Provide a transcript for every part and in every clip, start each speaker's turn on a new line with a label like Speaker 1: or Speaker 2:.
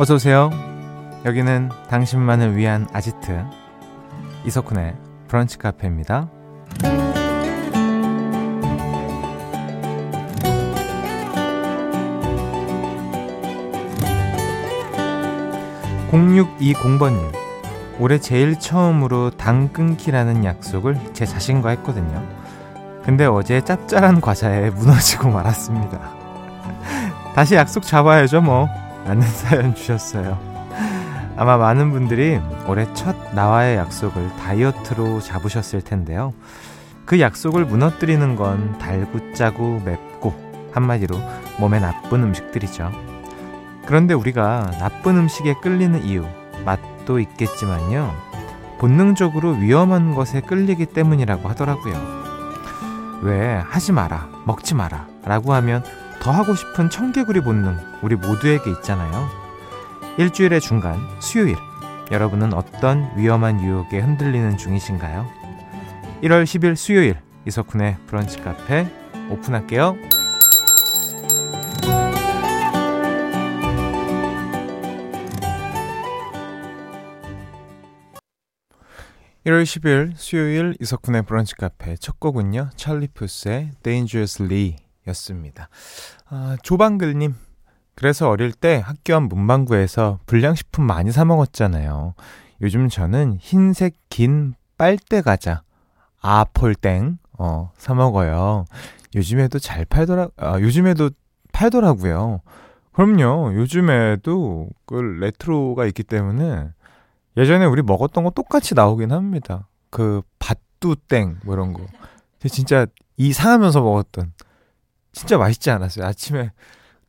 Speaker 1: 어서 오세요. 여기는 당신만을 위한 아지트 이석훈의 브런치 카페입니다. 0620번님 올해 제일 처음으로 당 끊기라는 약속을 제 자신과 했거든요. 근데 어제 짭짤한 과자에 무너지고 말았습니다. 다시 약속 잡아야죠, 뭐. 라는 사연 주셨어요. 아마 많은 분들이 올해 첫 나와의 약속을 다이어트로 잡으셨을 텐데요. 그 약속을 무너뜨리는 건 달고 짜고 맵고 한마디로 몸에 나쁜 음식들이죠. 그런데 우리가 나쁜 음식에 끌리는 이유, 맛도 있겠지만요. 본능적으로 위험한 것에 끌리기 때문이라고 하더라고요. 왜 하지 마라, 먹지 마라 라고 하면 더 하고 싶은 청개구리 본능 우리 모두에게 있잖아요. 일주일의 중간 수요일 여러분은 어떤 위험한 유혹에 흔들리는 중이신가요? 1월 10일 수요일 이석훈의 브런치 카페 오픈할게요. 1월 10일 수요일 이석훈의 브런치 카페 첫 곡은요. 찰리 푸스의 Dangerously 였습니다. 아, 조방글님, 그래서 어릴 때 학교 앞 문방구에서 불량식품 많이 사 먹었잖아요. 요즘 저는 흰색 긴 빨대 과자, 아폴땡, 어, 사 먹어요. 요즘에도 잘 팔더라, 아, 요즘에도 팔더라고요. 그럼요. 요즘에도 그 레트로가 있기 때문에 예전에 우리 먹었던 거 똑같이 나오긴 합니다. 그 밭두땡 뭐 이런 거. 진짜 이 상하면서 먹었던 진짜 맛있지 않았어요. 아침에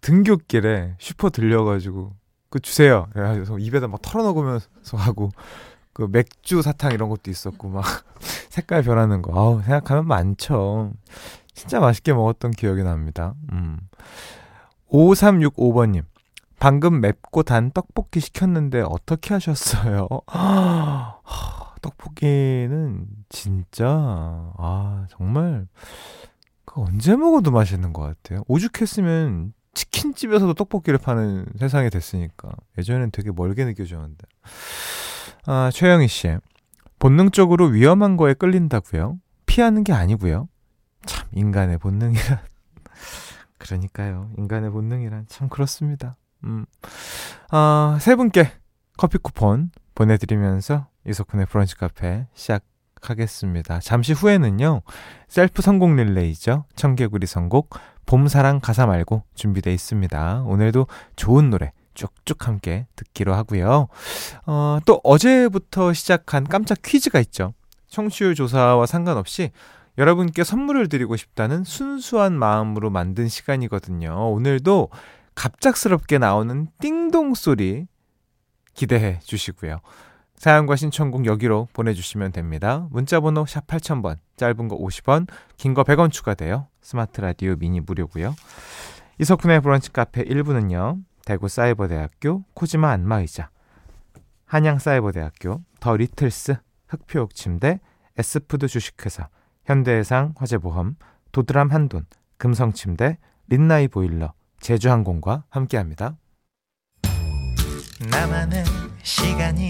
Speaker 1: 등굣길에 슈퍼 들려가지고 그 주세요. 그래가지고 입에다 막 털어넣으면서 하고 그 맥주 사탕 이런 것도 있었고 막 색깔 변하는 거. 아우 생각하면 많죠. 진짜 맛있게 먹었던 기억이 납니다. 음. 5365번님. 방금 맵고 단 떡볶이 시켰는데 어떻게 하셨어요? 떡볶이는 진짜 아 정말 그 언제 먹어도 맛있는 것 같아요. 오죽했으면 치킨집에서도 떡볶이를 파는 세상이 됐으니까 예전엔 되게 멀게 느껴졌는데. 아 최영희 씨 본능적으로 위험한 거에 끌린다고요? 피하는 게 아니고요. 참 인간의 본능이란 그러니까요. 인간의 본능이란 참 그렇습니다. 음. 아, 세 분께 커피 쿠폰 보내드리면서 이석훈의 브런치 카페 시작 하겠습니다. 잠시 후에는요, 셀프 성공 릴레이죠. 청개구리 선곡, 봄사랑 가사 말고 준비되어 있습니다. 오늘도 좋은 노래 쭉쭉 함께 듣기로 하고요. 어, 또 어제부터 시작한 깜짝 퀴즈가 있죠. 청취율 조사와 상관없이 여러분께 선물을 드리고 싶다는 순수한 마음으로 만든 시간이거든요. 오늘도 갑작스럽게 나오는 띵동 소리 기대해 주시고요. 사연과 신청곡 여기로 보내주시면 됩니다. 문자번호 샵 8000번, 짧은 거 50원, 긴 거 100원 추가돼요. 스마트 라디오 미니 무료고요. 이석훈의 브런치 카페 1부는요. 대구 사이버대학교 코지마 안마의자, 한양사이버대학교, 더 리틀스, 흙표흙침대, 에스푸드 주식회사, 현대해상 화재보험, 도드람 한돈, 금성침대, 린나이 보일러, 제주항공과 함께합니다. 나만의 시간이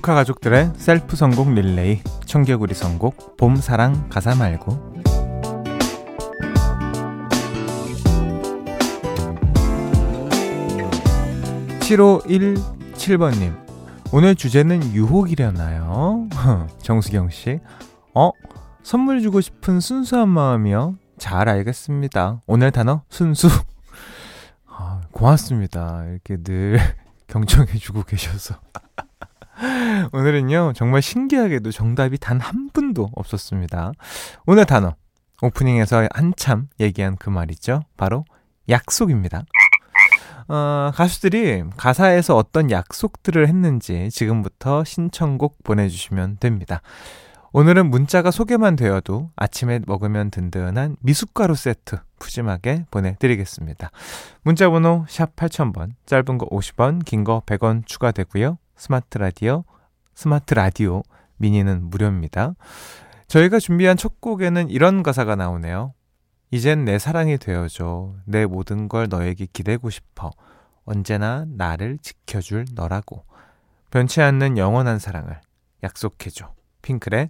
Speaker 1: 조카 가족들의 셀프 선곡 릴레이 청개구리 선곡 봄 사랑 가사 말고 7517번님 오늘 주제는 유혹이려나요? 정수경 씨 어? 선물 주고 싶은 순수한 마음이요? 잘 알겠습니다 오늘 단어 순수 아, 고맙습니다 이렇게 늘 경청해주고 계셔서. 오늘은요, 정말 신기하게도 정답이 단 한 분도 없었습니다. 오늘 단어, 오프닝에서 한참 얘기한 그 말이죠. 바로 약속입니다. 어, 가수들이 가사에서 어떤 약속들을 했는지 지금부터 신청곡 보내주시면 됩니다. 오늘은 문자가 소개만 되어도 아침에 먹으면 든든한 미숫가루 세트 푸짐하게 보내드리겠습니다. 문자번호 샵 8000번, 짧은 거 50원, 긴 거 100원 추가되고요. 스마트 라디오, 스마트 라디오, 미니는 무료입니다. 저희가 준비한 첫 곡에는 이런 가사가 나오네요. 이젠 내 사랑이 되어줘. 내 모든 걸 너에게 기대고 싶어. 언제나 나를 지켜줄 너라고. 변치 않는 영원한 사랑을 약속해줘. 핑클의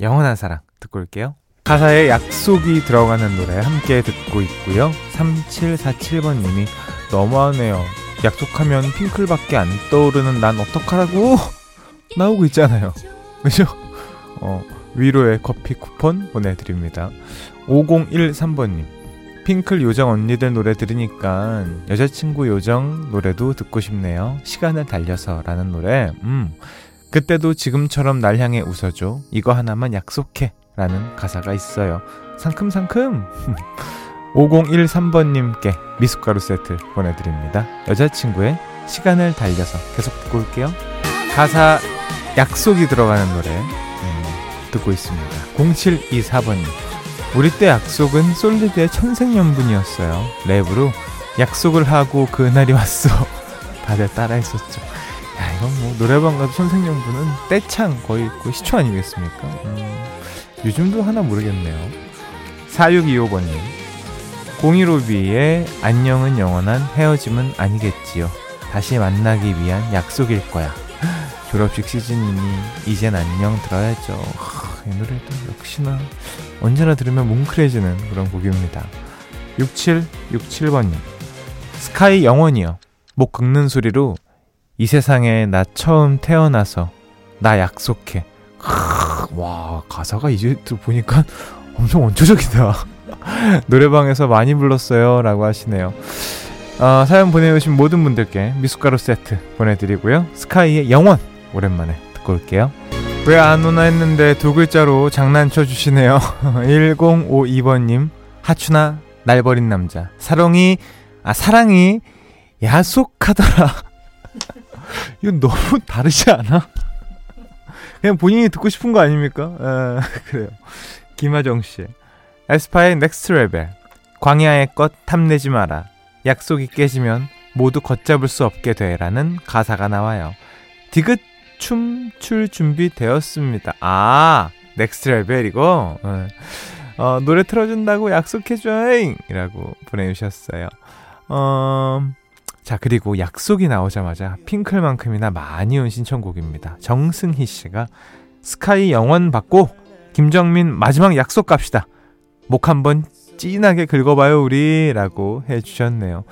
Speaker 1: 영원한 사랑 듣고 올게요. 가사에 약속이 들어가는 노래 함께 듣고 있고요. 3747번님이 너무하네요. 약속하면 핑클밖에 안 떠오르는 난 어떡하라고 나오고 있잖아요. 그죠? 어, 위로의 커피 쿠폰 보내드립니다. 5013번님 핑클 요정 언니들 노래 들으니까 여자친구 요정 노래도 듣고 싶네요. 시간을 달려서 라는 노래 음 그때도 지금처럼 날 향해 웃어줘. 이거 하나만 약속해. 라는 가사가 있어요. 상큼상큼! 5013번님께 미숫가루 세트 보내드립니다. 여자친구의 시간을 달려서 계속 듣고 올게요. 가사 약속이 들어가는 노래 음, 듣고 있습니다. 0724번님 우리 때 약속은 솔리드의 천생연분이었어요. 랩으로 약속을 하고 그날이 왔어. 다들 따라했었죠. 야, 이건 뭐 노래방 가도 선생님분은 떼창 거의 있고 시초 아니겠습니까? 음, 요즘도 하나 모르겠네요. 4625번님. 015B의 안녕은 영원한 헤어짐은 아니겠지요. 다시 만나기 위한 약속일 거야. 졸업식 시즌이니 이젠 안녕 들어야죠. 하, 이 노래도 역시나 언제나 들으면 뭉클해지는 그런 곡입니다. 6767번님. 스카이 영원이요. 목 긁는 소리로 이 세상에 나 처음 태어나서 나 약속해. 와 가사가 이제 보니까 엄청 원초적이다. 노래방에서 많이 불렀어요. 라고 하시네요. 어, 사연 보내주신 모든 분들께 미숫가루 세트 보내드리고요. 스카이의 영원 오랜만에 듣고 올게요. 왜 안 오나 했는데 두 글자로 장난쳐 주시네요. 1052번님 하춘화 날 버린 남자 사랑이 아 사랑이 야속하더라. 이건 너무 다르지 않아? 그냥 본인이 듣고 싶은 거 아닙니까? 아, 그래요. 김하정 씨. 에스파의 Next Level. 광야의 것 탐내지 마라. 약속이 깨지면 모두 걷잡을 수 없게 되라는 가사가 나와요. 디귿 춤출 준비 되었습니다. 아, Next Level 이거. 어, 어, 노래 틀어준다고 약속해줘잉! 이라고 보내주셨어요. 어, 자, 그리고 약속이 나오자마자 핑클만큼이나 많이 온 신청곡입니다. 정승희 씨가 스카이 영원 받고 김정민 마지막 약속 갑시다. 목 한번 찐하게 긁어봐요, 우리. 라고 해주셨네요.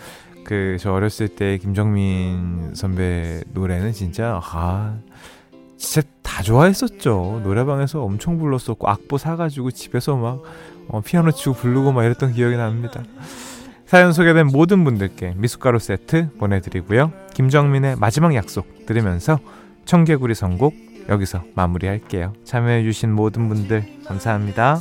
Speaker 1: 그, 저 어렸을 때 김정민 선배 노래는 진짜, 아, 진짜 다 좋아했었죠. 노래방에서 엄청 불렀었고, 악보 사가지고 집에서 막, 어, 피아노 치고 부르고 막 이랬던 기억이 납니다. 사연 소개된 모든 분들께 미숫가루 세트 보내드리고요. 김정민의 마지막 약속 들으면서 청개구리 선곡 여기서 마무리할게요. 참여해주신 모든 분들 감사합니다.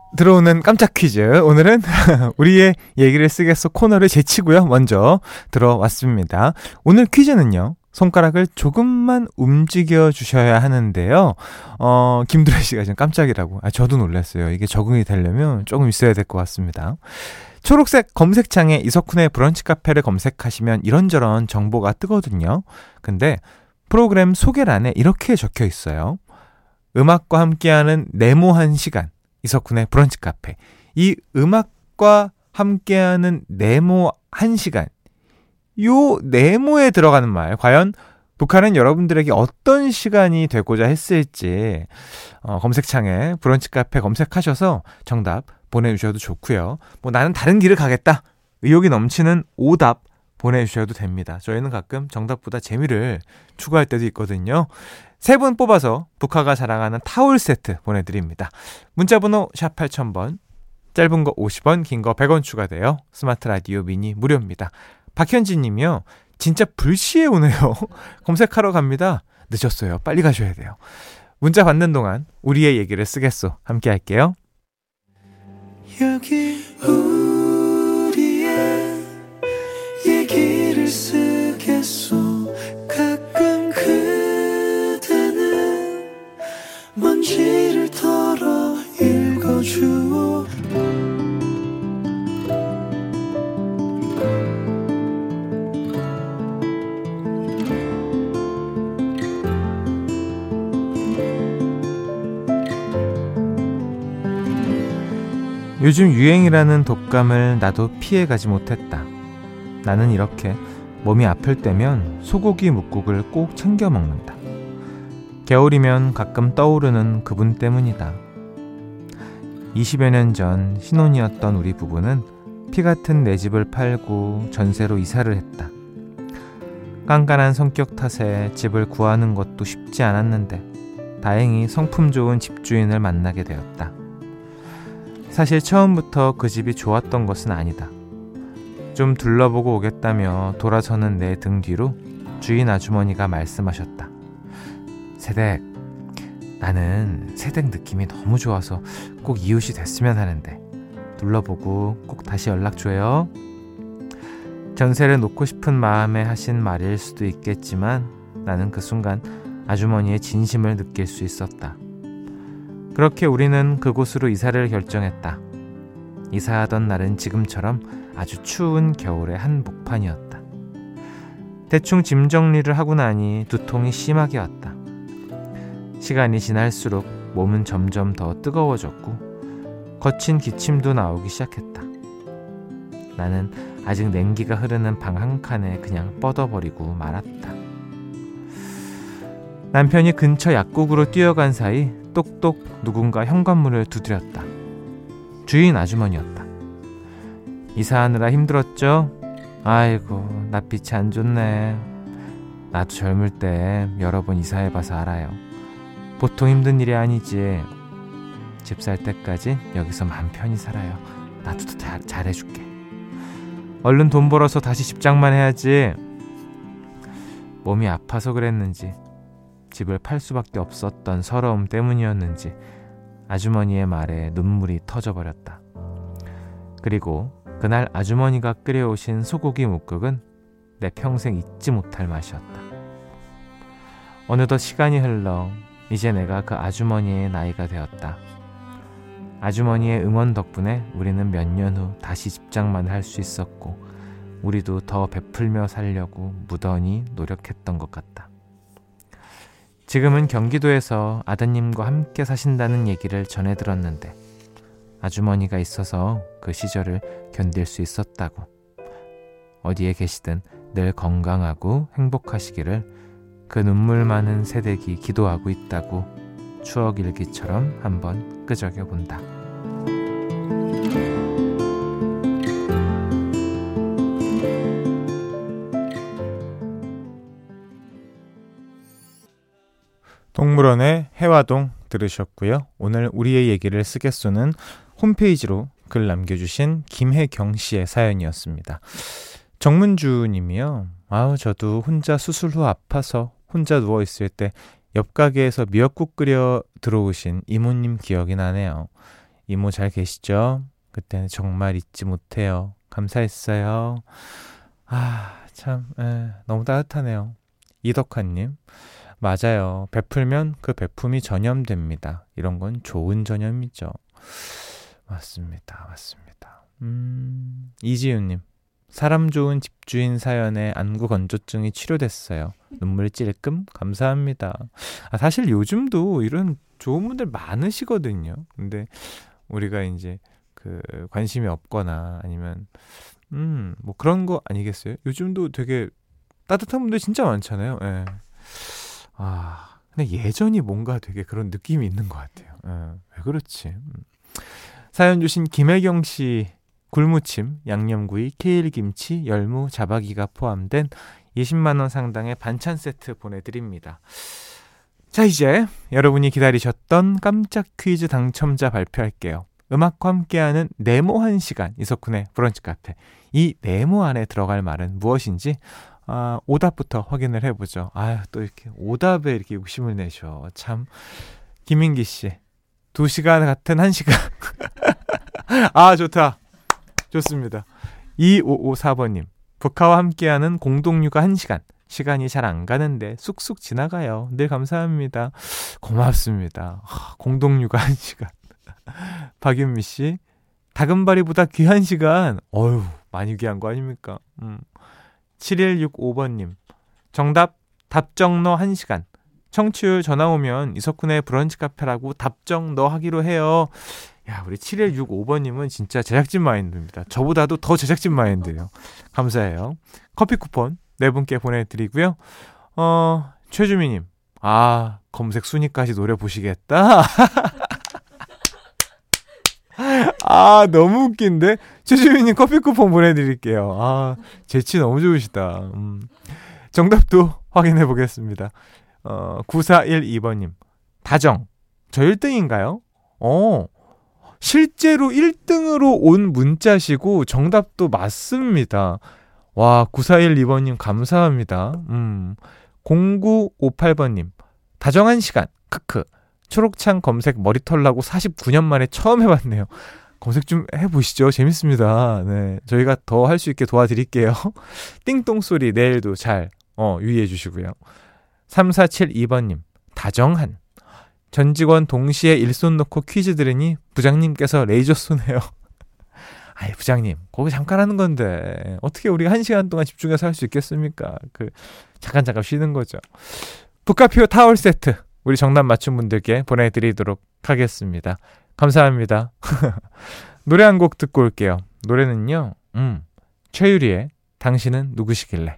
Speaker 1: 들어오는 깜짝 퀴즈. 오늘은 우리의 얘기를 쓰겠어 코너를 제치고요. 먼저 들어왔습니다. 오늘 퀴즈는요. 손가락을 조금만 움직여 주셔야 하는데요. 어, 김두래 씨가 지금 깜짝이라고. 아, 저도 놀랐어요. 이게 적응이 되려면 조금 있어야 될 것 같습니다. 초록색 검색창에 이석훈의 브런치 카페를 검색하시면 이런저런 정보가 뜨거든요. 근데 프로그램 소개란에 이렇게 적혀 있어요. 음악과 함께하는 네모한 시간. 이석훈의 브런치 카페. 이 음악과 함께하는 네모 한 시간. 요 네모에 들어가는 말, 과연 북한은 여러분들에게 어떤 시간이 되고자 했을지, 어, 검색창에 브런치 카페 검색하셔서 정답 보내주셔도 좋고요. 뭐 나는 다른 길을 가겠다. 의욕이 넘치는 오답 보내주셔도 됩니다. 저희는 가끔 정답보다 재미를 추구할 때도 있거든요. 세 분 뽑아서 북카가 자랑하는 타올 세트 보내드립니다. 문자번호 샵 8000번, 짧은 거 50원, 긴 거 100원 추가돼요. 스마트 라디오 미니 무료입니다. 박현진 님이요. 진짜 불시에 오네요. 검색하러 갑니다. 늦었어요. 빨리 가셔야 돼요. 문자 받는 동안 우리의 얘기를 쓰겠소. 함께 할게요. 여기 우 요즘 유행이라는 독감을 나도 피해가지 못했다. 나는 이렇게 몸이 아플 때면 소고기 묵국을 꼭 챙겨 먹는다. 겨울이면 가끔 떠오르는 그분 때문이다. 20여 년 전 신혼이었던 우리 부부는 피 같은 내 집을 팔고 전세로 이사를 했다. 깐깐한 성격 탓에 집을 구하는 것도 쉽지 않았는데 다행히 성품 좋은 집주인을 만나게 되었다. 사실 처음부터 그 집이 좋았던 것은 아니다. 좀 둘러보고 오겠다며 돌아서는 내 등 뒤로 주인 아주머니가 말씀하셨다. 세댁, 나는 세댁 느낌이 너무 좋아서 꼭 이웃이 됐으면 하는데 둘러보고 꼭 다시 연락줘요. 전세를 놓고 싶은 마음에 하신 말일 수도 있겠지만 나는 그 순간 아주머니의 진심을 느낄 수 있었다. 그렇게 우리는 그곳으로 이사를 결정했다. 이사하던 날은 지금처럼 아주 추운 겨울의 한복판이었다. 대충 짐 정리를 하고 나니 두통이 심하게 왔다. 시간이 지날수록 몸은 점점 더 뜨거워졌고 거친 기침도 나오기 시작했다. 나는 아직 냉기가 흐르는 방 한 칸에 그냥 뻗어버리고 말았다. 남편이 근처 약국으로 뛰어간 사이 똑똑 누군가 현관문을 두드렸다. 주인 아주머니였다. 이사하느라 힘들었죠? 아이고, 낯빛이 안 좋네. 나도 젊을 때 여러 번 이사해봐서 알아요. 보통 힘든 일이 아니지. 집 살 때까지 여기서 맘 편히 살아요. 나도 다 잘해줄게. 얼른 돈 벌어서 다시 집장만 해야지. 몸이 아파서 그랬는지 집을 팔 수밖에 없었던 서러움 때문이었는지 아주머니의 말에 눈물이 터져버렸다. 그리고 그날 아주머니가 끓여오신 소고기 묵국은 내 평생 잊지 못할 맛이었다. 어느덧 시간이 흘러 이제 내가 그 아주머니의 나이가 되었다. 아주머니의 응원 덕분에 우리는 몇 년 후 다시 집장만 할 수 있었고, 우리도 더 베풀며 살려고 무던히 노력했던 것 같다. 지금은 경기도에서 아드님과 함께 사신다는 얘기를 전해 들었는데 아주머니가 있어서 그 시절을 견딜 수 있었다고. 어디에 계시든 늘 건강하고 행복하시기를 그 눈물 많은 세대기 기도하고 있다고 추억 일기처럼 한번 끄적여 본다. 동물원의 해화동 들으셨고요. 오늘 우리의 얘기를 쓰겠소는 홈페이지로 글 남겨주신 김혜경 씨의 사연이었습니다. 정문주 님이요. 아우, 저도 혼자 수술 후 아파서 혼자 누워있을 때 옆 가게에서 미역국 끓여 들어오신 이모님 기억이 나네요. 이모 잘 계시죠? 그때는 정말 잊지 못해요. 감사했어요. 아, 참, 에, 너무 따뜻하네요. 이덕환님. 맞아요. 베풀면 그 베품이 전염됩니다. 이런 건 좋은 전염이죠. 맞습니다. 맞습니다. 음, 이지윤님. 사람 좋은 집주인 사연에 안구 건조증이 치료됐어요. 눈물 찔끔 감사합니다. 아, 사실 요즘도 이런 좋은 분들 많으시거든요. 근데 우리가 이제 그 관심이 없거나 아니면 음, 뭐 그런 거 아니겠어요? 요즘도 되게 따뜻한 분들 진짜 많잖아요. 예. 아, 근데 예전이 뭔가 되게 그런 느낌이 있는 것 같아요. 예. 왜 그렇지? 음. 사연 주신 김혜경 씨 굴무침, 양념구이, 케일김치, 열무, 자박이가 포함된 20만원 상당의 반찬 세트 보내드립니다. 자, 이제 여러분이 기다리셨던 깜짝 퀴즈 당첨자 발표할게요. 음악과 함께하는 네모 한 시간 이석훈의 브런치 카페. 이 네모 안에 들어갈 말은 무엇인지 아, 오답부터 확인을 해보죠. 아유, 또 이렇게 오답에 이렇게 욕심을 내셔. 참. 김민기 씨. 두 시간 같은 한 시간. 아, 좋다. 좋습니다. 2554번님. 북카와 함께하는 공동육아 한 시간. 시간이 잘 안 가는데 쑥쑥 지나가요. 늘 감사합니다. 고맙습니다. 공동육아 한 시간. 박윤미 씨. 다금바리보다 귀한 시간. 어휴, 많이 귀한 거 아닙니까? 음. 7165번님. 정답, 답정 너 1시간. 청취율 전화 오면 이석훈의 브런치 카페라고 답정 너 하기로 해요. 야, 우리 7165번님은 진짜 제작진 마인드입니다. 저보다도 더 제작진 마인드예요. 감사해요. 커피 쿠폰 네 분께 보내드리고요. 어, 최주미님. 아, 검색 순위까지 노려보시겠다? 아, 너무 웃긴데? 최주민님 커피 쿠폰 보내드릴게요. 아, 재치 너무 좋으시다. 음. 정답도 확인해 보겠습니다. 어, 9412번님. 다정. 저 1등인가요? 어, 실제로 1등으로 온 문자시고 정답도 맞습니다. 와, 9412번님 감사합니다. 음. 0958번님. 다정한 시간. 크크. 초록창 검색 머리털 나고 49년 만에 처음 해봤네요. 검색 좀 해보시죠. 재밌습니다. 네. 저희가 더 할 수 있게 도와드릴게요. 띵똥 소리 내일도 잘, 어, 유의해 주시고요. 3472번님, 다정한. 전 직원 동시에 일손 놓고 퀴즈 들으니 부장님께서 레이저 쏘네요. 아이, 부장님, 거기 잠깐 하는 건데, 어떻게 우리가 한 시간 동안 집중해서 할 수 있겠습니까? 그, 잠깐 잠깐 쉬는 거죠. 북카피오 타월 세트, 우리 정답 맞춘 분들께 보내드리도록 하겠습니다. 감사합니다. 노래 한 곡 듣고 올게요. 노래는요, 음, 최유리의 당신은 누구시길래.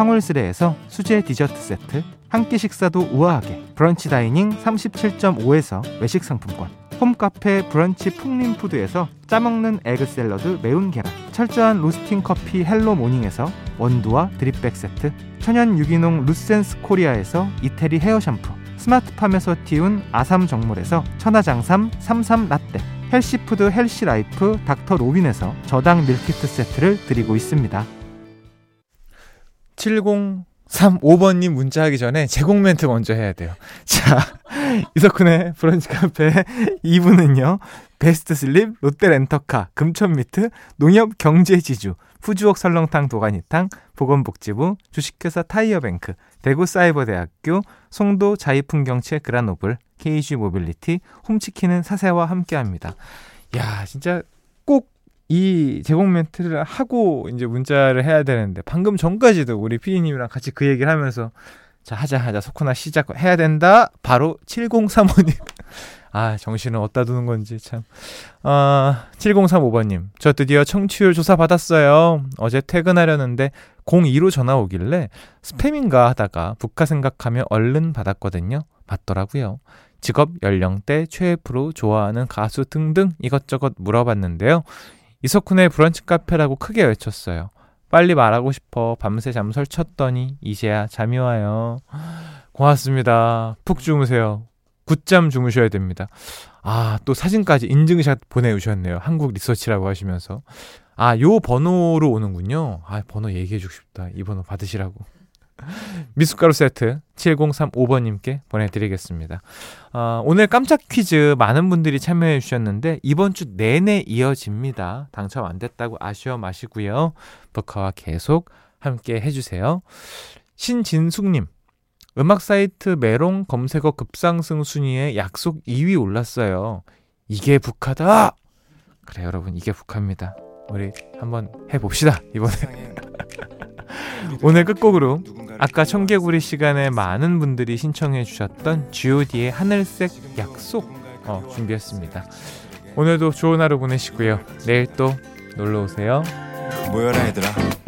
Speaker 1: 황홀스레에서 수제 디저트 세트, 한 끼 식사도 우아하게 브런치 다이닝 37.5에서 외식 상품권, 홈카페 브런치 풍림푸드에서 짜먹는 egg 샐러드 매운 계란 철저한 로스팅 커피 헬로 모닝에서 원두와 drip bag 세트 천연 유기농 루센스 코리아에서 이태리 헤어 샴푸 스마트팜에서 띄운 아삼 정물에서 천하장삼 삼삼 라떼 헬시푸드 헬시라이프 닥터 로빈에서 저당 밀키트 세트를 드리고 있습니다 70 35번님 문자하기 전에 제공 멘트 먼저 해야 돼요. 자, 이석훈의 브런치 카페 2부는요. 베스트 슬립, 롯데 렌터카, 금천미트, 농협 경제지주, 푸주옥 설렁탕 도가니탕, 보건복지부, 주식회사 타이어뱅크, 대구사이버대학교, 송도 자이풍경채 그라노블, KG 모빌리티, 홈치킨은 사세와 함께합니다. 야, 진짜 꼭 이 제공 멘트를 하고 이제 문자를 해야 되는데 방금 전까지도 우리 피디님이랑 같이 그 얘기를 하면서 자 하자 하자 소코나 시작 해야 된다. 바로 7035님. 아 정신을 어디다 두는 건지 참. 아, 7035번님. 저 드디어 청취율 조사 받았어요. 어제 퇴근하려는데 02로 전화 오길래 스팸인가 하다가 북카 생각하며 얼른 받았거든요. 맞더라고요. 직업 연령대 최애 프로 좋아하는 가수 등등 이것저것 물어봤는데요 이석훈의 브런치 카페라고 크게 외쳤어요. 빨리 말하고 싶어 밤새 잠설 쳤더니 이제야 잠이 와요. 고맙습니다. 푹 주무세요. 굿잠 주무셔야 됩니다. 아, 또 사진까지 인증샷 보내주셨네요. 한국 리서치라고 하시면서. 아, 요 번호로 오는군요. 아, 번호 얘기해주고 싶다. 이 번호 받으시라고. 미숫가루 세트 7035번님께 보내드리겠습니다. 어, 오늘 깜짝 퀴즈 많은 분들이 참여해 주셨는데 이번 주 내내 이어집니다. 당첨 안 됐다고 아쉬워 마시고요. 버카와 계속 함께 해주세요. 신진숙님 음악 사이트 메롱 검색어 급상승 순위에 약속 2위 올랐어요. 이게 북하다. 그래 여러분 이게 북합니다. 우리 한번 해봅시다 이번에. 오늘 끝곡으로 아까 청개구리 시간에 많은 분들이 신청해 주셨던 G.O.D의 하늘색 약속 어, 준비했습니다. 오늘도 좋은 하루 보내시고요. 내일 또 놀러 오세요.
Speaker 2: 모여라 얘들아